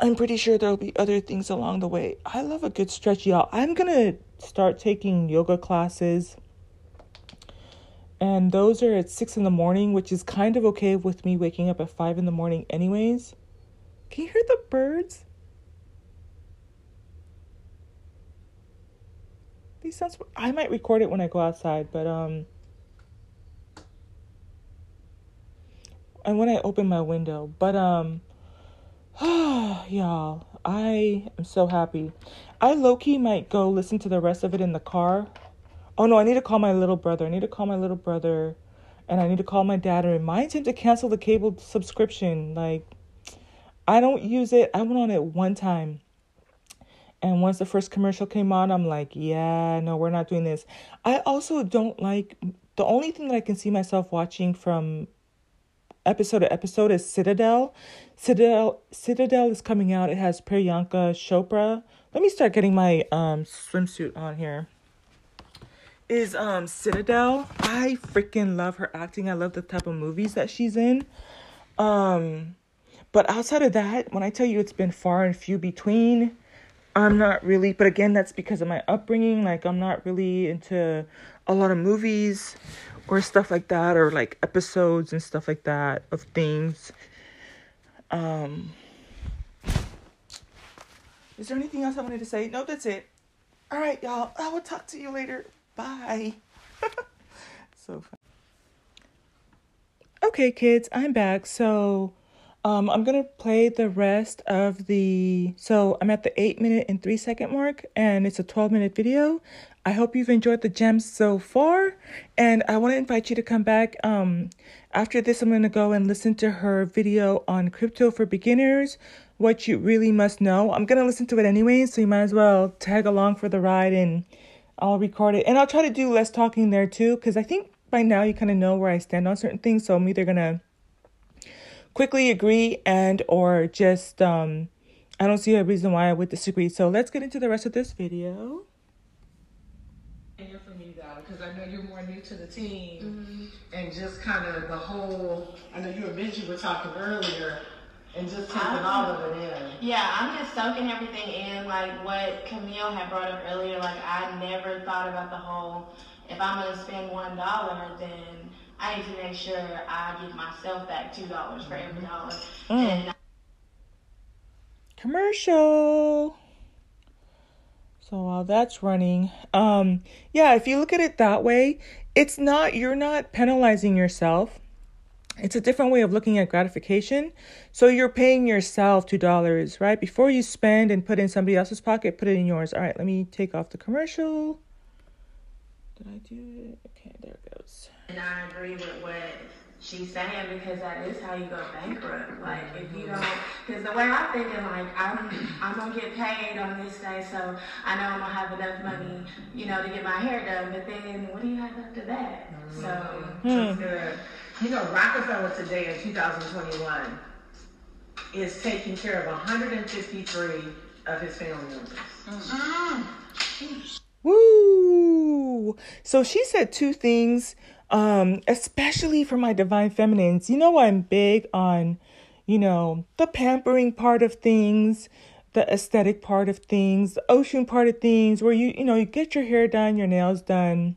I'm pretty sure there'll be other things along the way. I love a good stretch, y'all. I'm going to start taking yoga classes. And those are at 6 in the morning, which is kind of okay with me waking up at 5 in the morning, anyways. Can you hear the birds? These sounds. I might record it when I go outside, but um. And when I open my window, but um. y'all, I am so happy. I low key might go listen to the rest of it in the car. Oh no, I need to call my little brother. I need to call my little brother, and I need to call my dad and remind him to cancel the cable subscription. Like, I don't use it. I went on it one time and once the first commercial came on, I'm like, yeah, no, we're not doing this. I also don't like the only thing that I can see myself watching from episode to episode is Citadel. Citadel Citadel is coming out. It has Priyanka Chopra. Let me start getting my um swimsuit on here. Is um Citadel. I freaking love her acting. I love the type of movies that she's in. Um but outside of that, when I tell you it's been far and few between, I'm not really, but again, that's because of my upbringing. Like, I'm not really into a lot of movies or stuff like that, or like episodes and stuff like that of things. Um, is there anything else I wanted to say? No, that's it. All right, y'all. I will talk to you later. Bye. so fun. Okay, kids, I'm back. So, um, I'm gonna play the rest of the. So I'm at the eight minute and three second mark, and it's a 12 minute video. I hope you've enjoyed the gems so far, and I want to invite you to come back. Um, after this, I'm gonna go and listen to her video on crypto for beginners. What you really must know. I'm gonna listen to it anyway, so you might as well tag along for the ride, and I'll record it. And I'll try to do less talking there too, because I think by now you kind of know where I stand on certain things. So I'm either gonna quickly agree and or just um I don't see a reason why I would disagree. So let's get into the rest of this video. Hear from you though, because I know you're more new to the team, mm-hmm. and just kind of the whole. I know you and Benji were talking earlier, and just taking I'm, all of it in. Yeah, I'm just soaking everything in, like what Camille had brought up earlier. Like I never thought about the whole. If I'm gonna spend one dollar, then I need to make sure I give myself back two dollars for every dollar. Mm. And commercial. So while that's running, um, yeah, if you look at it that way, it's not you're not penalizing yourself. It's a different way of looking at gratification. So you're paying yourself two dollars, right? Before you spend and put in somebody else's pocket, put it in yours. All right, let me take off the commercial. Did I do it? Okay, there it goes. And I agree with what she's saying because that is how you go bankrupt. Like if you don't, because the way I'm thinking, like I'm I'm gonna get paid on this day, so I know I'm gonna have enough money, you know, to get my hair done. But then, what do you have after that? Mm-hmm. So hmm. good. You know, Rockefeller today in 2021 is taking care of 153 of his family members. Mm-hmm. Woo! So she said two things, um, especially for my divine feminines. You know, I'm big on, you know, the pampering part of things, the aesthetic part of things, the ocean part of things, where you, you know, you get your hair done, your nails done,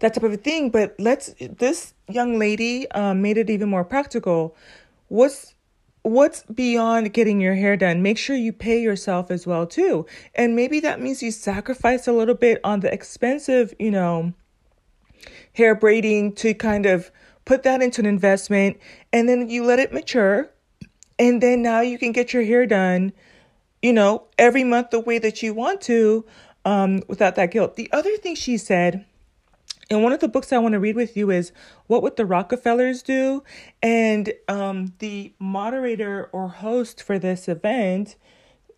that type of thing. But let's, this young lady um, made it even more practical. What's what's beyond getting your hair done? Make sure you pay yourself as well too. And maybe that means you sacrifice a little bit on the expensive you know hair braiding to kind of put that into an investment and then you let it mature and then now you can get your hair done you know every month the way that you want to um, without that guilt. The other thing she said and one of the books I want to read with you is What Would the Rockefellers Do? And um, the moderator or host for this event,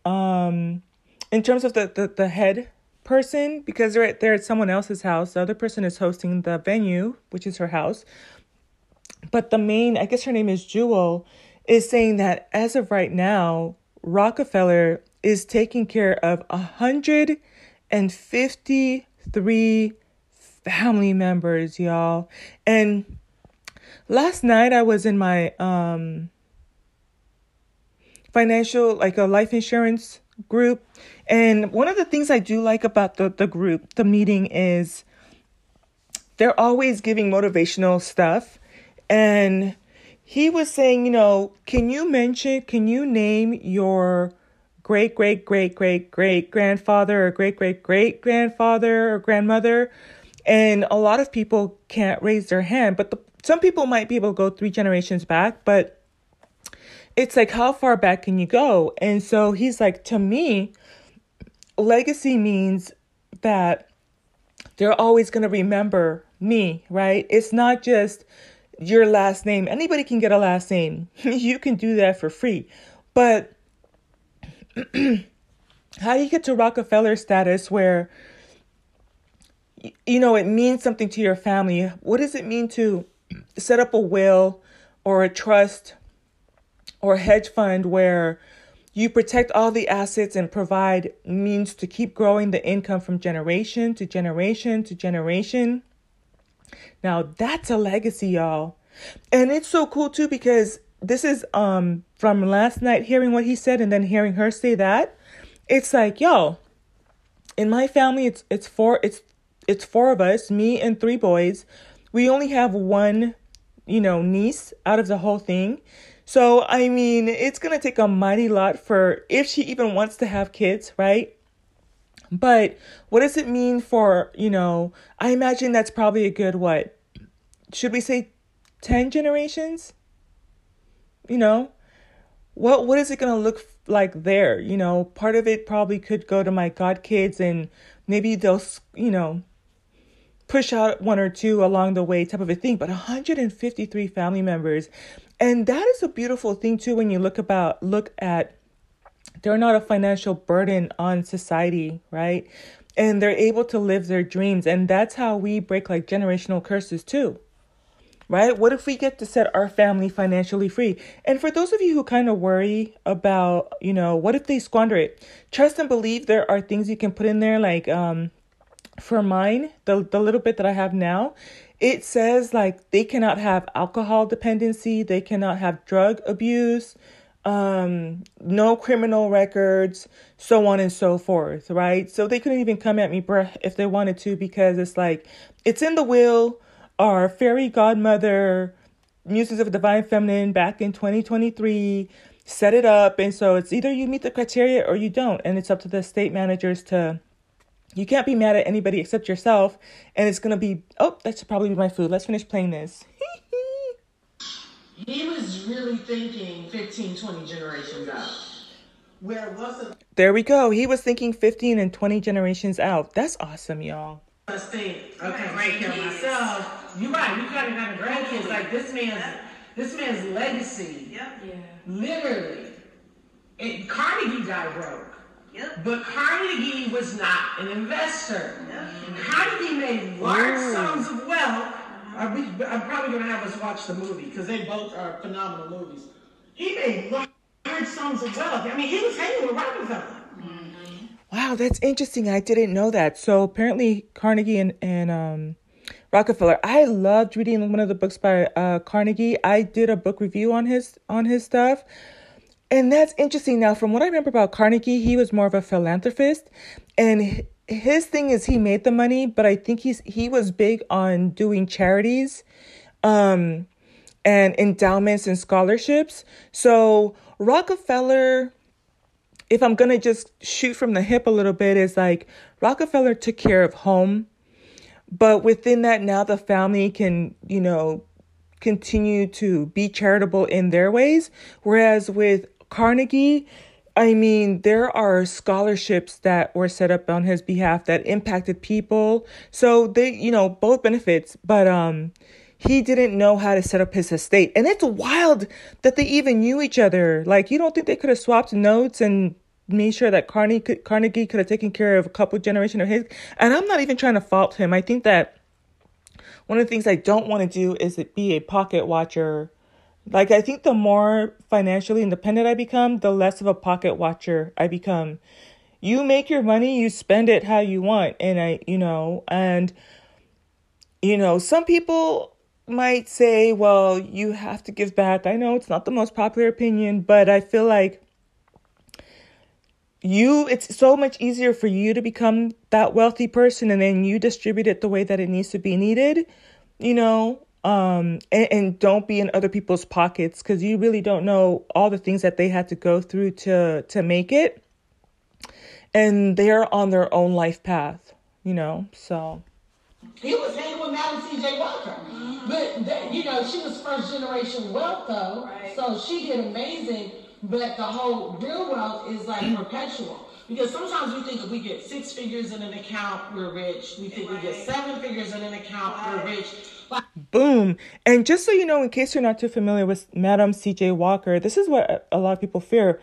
um, in terms of the, the, the head person, because they're at, they're at someone else's house, the other person is hosting the venue, which is her house. But the main, I guess her name is Jewel, is saying that as of right now, Rockefeller is taking care of 153 family members, y'all. And last night I was in my um financial like a life insurance group and one of the things I do like about the the group, the meeting is they're always giving motivational stuff and he was saying, you know, can you mention, can you name your great great great great great grandfather or great great great grandfather or grandmother? And a lot of people can't raise their hand, but the, some people might be able to go three generations back, but it's like, how far back can you go? And so he's like, to me, legacy means that they're always going to remember me, right? It's not just your last name. Anybody can get a last name. you can do that for free. But how do you get to Rockefeller status where you know it means something to your family? What does it mean to set up a will or a trust or a hedge fund where you protect all the assets and provide means to keep growing the income from generation to generation to generation. Now that's a legacy, y'all. And it's so cool too because this is um from last night hearing what he said and then hearing her say that. It's like, yo, in my family it's it's four it's it's four of us, me and three boys. We only have one, you know, niece out of the whole thing. So, I mean, it's going to take a mighty lot for if she even wants to have kids, right? But what does it mean for, you know, I imagine that's probably a good what? Should we say 10 generations? You know, what what is it going to look like there? You know, part of it probably could go to my god kids and maybe they'll, you know, push out one or two along the way type of a thing, but 153 family members and that is a beautiful thing too when you look about look at they're not a financial burden on society, right? And they're able to live their dreams. And that's how we break like generational curses too. Right? What if we get to set our family financially free? And for those of you who kind of worry about, you know, what if they squander it? Trust and believe there are things you can put in there like um for mine, the the little bit that I have now, it says like they cannot have alcohol dependency, they cannot have drug abuse, um, no criminal records, so on and so forth, right? So they couldn't even come at me if they wanted to because it's like it's in the will. Our fairy godmother, Musings of Divine Feminine, back in 2023, set it up, and so it's either you meet the criteria or you don't, and it's up to the state managers to you can't be mad at anybody except yourself. And it's going to be, oh, that should probably be my food. Let's finish playing this. he was really thinking 15, 20 generations out. Where it wasn't. There we go. He was thinking 15 and 20 generations out. That's awesome, y'all. Let's think. Okay, right, Caroline. So, you're right. You gotta have grandkids. Like this man's, this man's legacy. Yep. Yeah. Literally. It, Carnegie got broke. Yep. But Carnegie was not an investor. Yep. Carnegie made large sums of wealth. Are we, I'm probably going to have us watch the movie because they both are phenomenal movies. He made large sums of wealth. I mean, he was hanging with Rockefeller. Wow, that's interesting. I didn't know that. So apparently, Carnegie and, and um, Rockefeller. I loved reading one of the books by uh, Carnegie. I did a book review on his on his stuff. And that's interesting. Now, from what I remember about Carnegie, he was more of a philanthropist, and his thing is he made the money, but I think he's he was big on doing charities, um, and endowments and scholarships. So Rockefeller, if I'm gonna just shoot from the hip a little bit, is like Rockefeller took care of home, but within that now the family can you know continue to be charitable in their ways. Whereas with Carnegie, I mean, there are scholarships that were set up on his behalf that impacted people. So they, you know, both benefits, but um he didn't know how to set up his estate. And it's wild that they even knew each other. Like you don't think they could have swapped notes and made sure that Carnegie could, Carnegie could have taken care of a couple generation of his. And I'm not even trying to fault him. I think that one of the things I don't want to do is be a pocket watcher Like I think the more financially independent I become, the less of a pocket watcher I become. You make your money, you spend it how you want. And I, you know, and you know, some people might say, well, you have to give back. I know it's not the most popular opinion, but I feel like you it's so much easier for you to become that wealthy person and then you distribute it the way that it needs to be needed, you know, um and, and don't be in other people's pockets because you really don't know all the things that they had to go through to to make it and they're on their own life path you know so He was hanging with Madam C.J. Walker. But, that, you know, she was first generation wealth, though. So she did amazing. But the whole real wealth is like perpetual. Because sometimes we think if we get six figures in an account, we're rich. We think we get seven figures in an account, we're rich. Boom. And just so you know, in case you're not too familiar with Madam C.J. Walker, this is what a lot of people fear.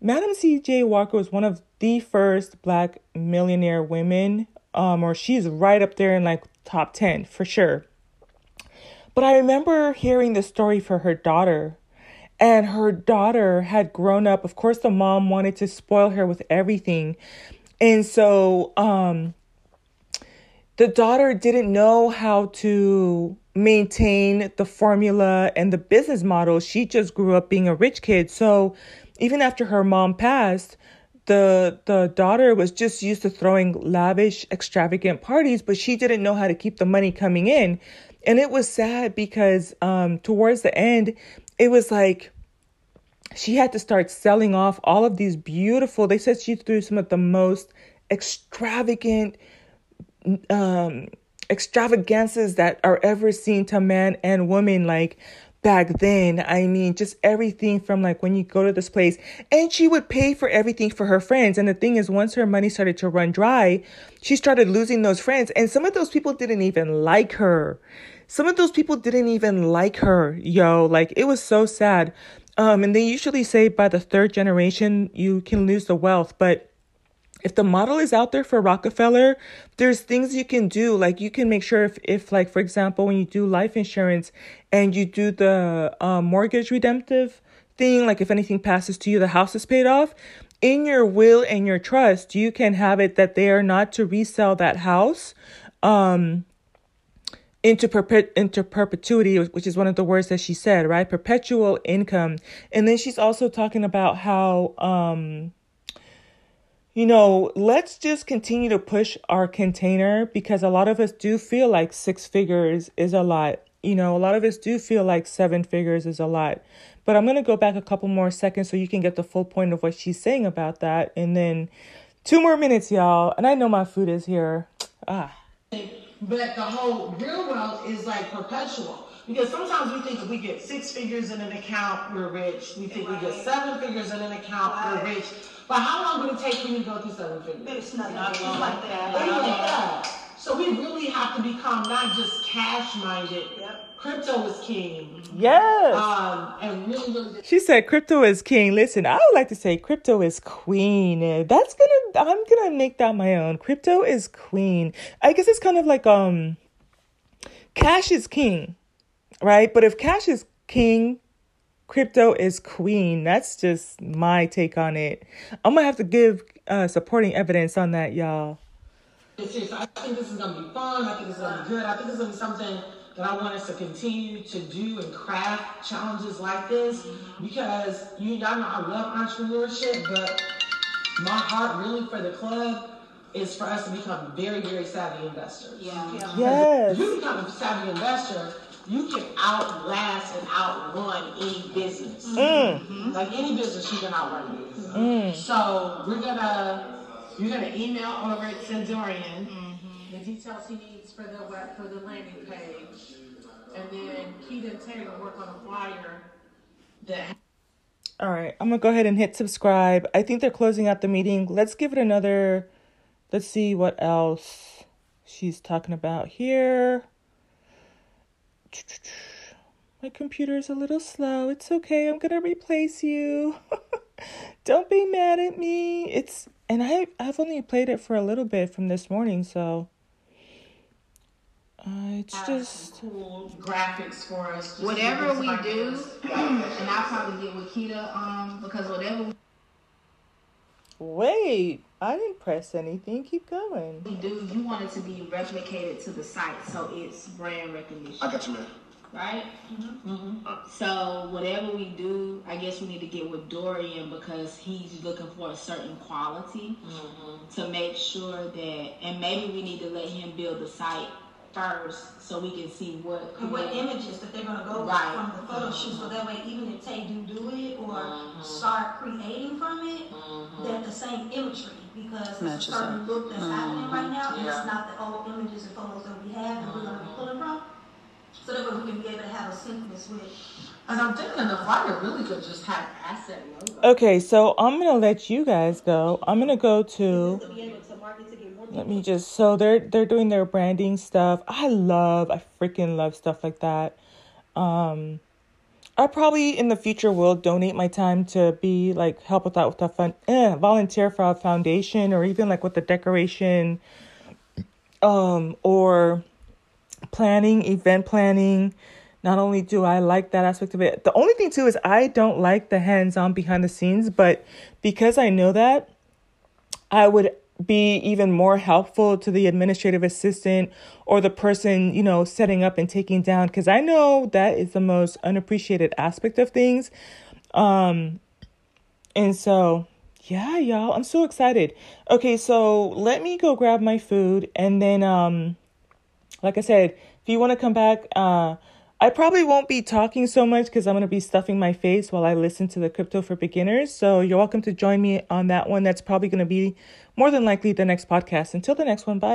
Madam C.J. Walker was one of the first black millionaire women, um, or she's right up there in like top 10 for sure. But I remember hearing the story for her daughter. And her daughter had grown up. Of course, the mom wanted to spoil her with everything. And so, um, the daughter didn't know how to maintain the formula and the business model. She just grew up being a rich kid. So even after her mom passed, the the daughter was just used to throwing lavish, extravagant parties, but she didn't know how to keep the money coming in. And it was sad because um towards the end, it was like she had to start selling off all of these beautiful they said she threw some of the most extravagant um extravagances that are ever seen to man and woman like back then. I mean just everything from like when you go to this place and she would pay for everything for her friends. And the thing is once her money started to run dry she started losing those friends. And some of those people didn't even like her. Some of those people didn't even like her yo. Like it was so sad. Um and they usually say by the third generation you can lose the wealth. But if the model is out there for Rockefeller, there's things you can do. Like you can make sure if, if like, for example, when you do life insurance and you do the um, mortgage redemptive thing, like if anything passes to you, the house is paid off. In your will and your trust, you can have it that they are not to resell that house um, into perpet into perpetuity, which is one of the words that she said, right? Perpetual income. And then she's also talking about how um you know, let's just continue to push our container because a lot of us do feel like six figures is a lot. You know, a lot of us do feel like seven figures is a lot. But I'm going to go back a couple more seconds so you can get the full point of what she's saying about that. And then two more minutes, y'all. And I know my food is here. Ah. but the whole real wealth is like perpetual. Because sometimes we think if we get six figures in an account, we're rich. We think we get seven figures in an account, we're rich. But how long would it take for you to go through seven figures? It's not, it's like that. Things like that. So we really have to become not just cash minded. Yep. Crypto is king. Yes. Um, and really, really She said crypto is king. Listen, I would like to say crypto is queen. That's gonna I'm gonna make that my own. Crypto is queen. I guess it's kind of like um cash is king, right? But if cash is king, crypto is queen. That's just my take on it. I'm gonna have to give uh supporting evidence on that, y'all. serious. I think this is gonna be fun. I think this is gonna be good. I think this is gonna be something that I want us to continue to do and craft challenges like this because you y'all know I love entrepreneurship, but my heart really for the club is for us to become very, very savvy investors. Yeah. yeah. Yes. If you become a savvy investor, you can outlast and outrun any business. Mm. Mm-hmm. Like any business, you can outrun it. Mm. So we're gonna you're gonna email over to Dorian mm-hmm. the details he needs for the web for the landing page, and then Keita and Taylor work on a flyer that All right, I'm gonna go ahead and hit subscribe. I think they're closing out the meeting. Let's give it another. Let's see what else she's talking about here. My computer is a little slow. It's okay. I'm gonna replace you. Don't be mad at me. It's and I I've only played it for a little bit from this morning, so Uh, it's have just cool graphics for us. just Whatever we do, and I'll probably get with Kita, um, because whatever wait. I didn't press anything. Keep going. we do, you want it to be replicated to the site, so it's brand recognition. I got you, man. right? Mm-hmm. So whatever we do, I guess we need to get with Dorian because he's looking for a certain quality to make sure that, and maybe we need to let him build the site first so we can see what. And what images that they're gonna go Right. from the photo shoot, so that way even if Tay do do it or Mhm. start creating from it, Mhm. that the same imagery, because it's a Matches certain look that's happening right now, and Yeah. it's not the old images and photos that we have and we're gonna be pulling from. So that way we can be able to have a synchronous with. And I'm thinking the flyer really could just have asset logo. Okay, so I'm gonna let you guys go. I'm gonna go to To be able to market to get more let me just so they're they're doing their branding stuff. I love I freaking love stuff like that. Um I probably in the future will donate my time to be like help with that with the fun eh, volunteer for a foundation or even like with the decoration um or planning, event planning. Not only do I like that aspect of it, the only thing too is I don't like the hands on behind the scenes, but because I know that, I would be even more helpful to the administrative assistant or the person, you know, setting up and taking down because I know that is the most unappreciated aspect of things. Um and so yeah, y'all, I'm so excited. Okay, so let me go grab my food and then um like I said, if you want to come back, uh, I probably won't be talking so much because I'm going to be stuffing my face while I listen to the Crypto for Beginners. So you're welcome to join me on that one. That's probably going to be more than likely the next podcast. Until the next one, bye.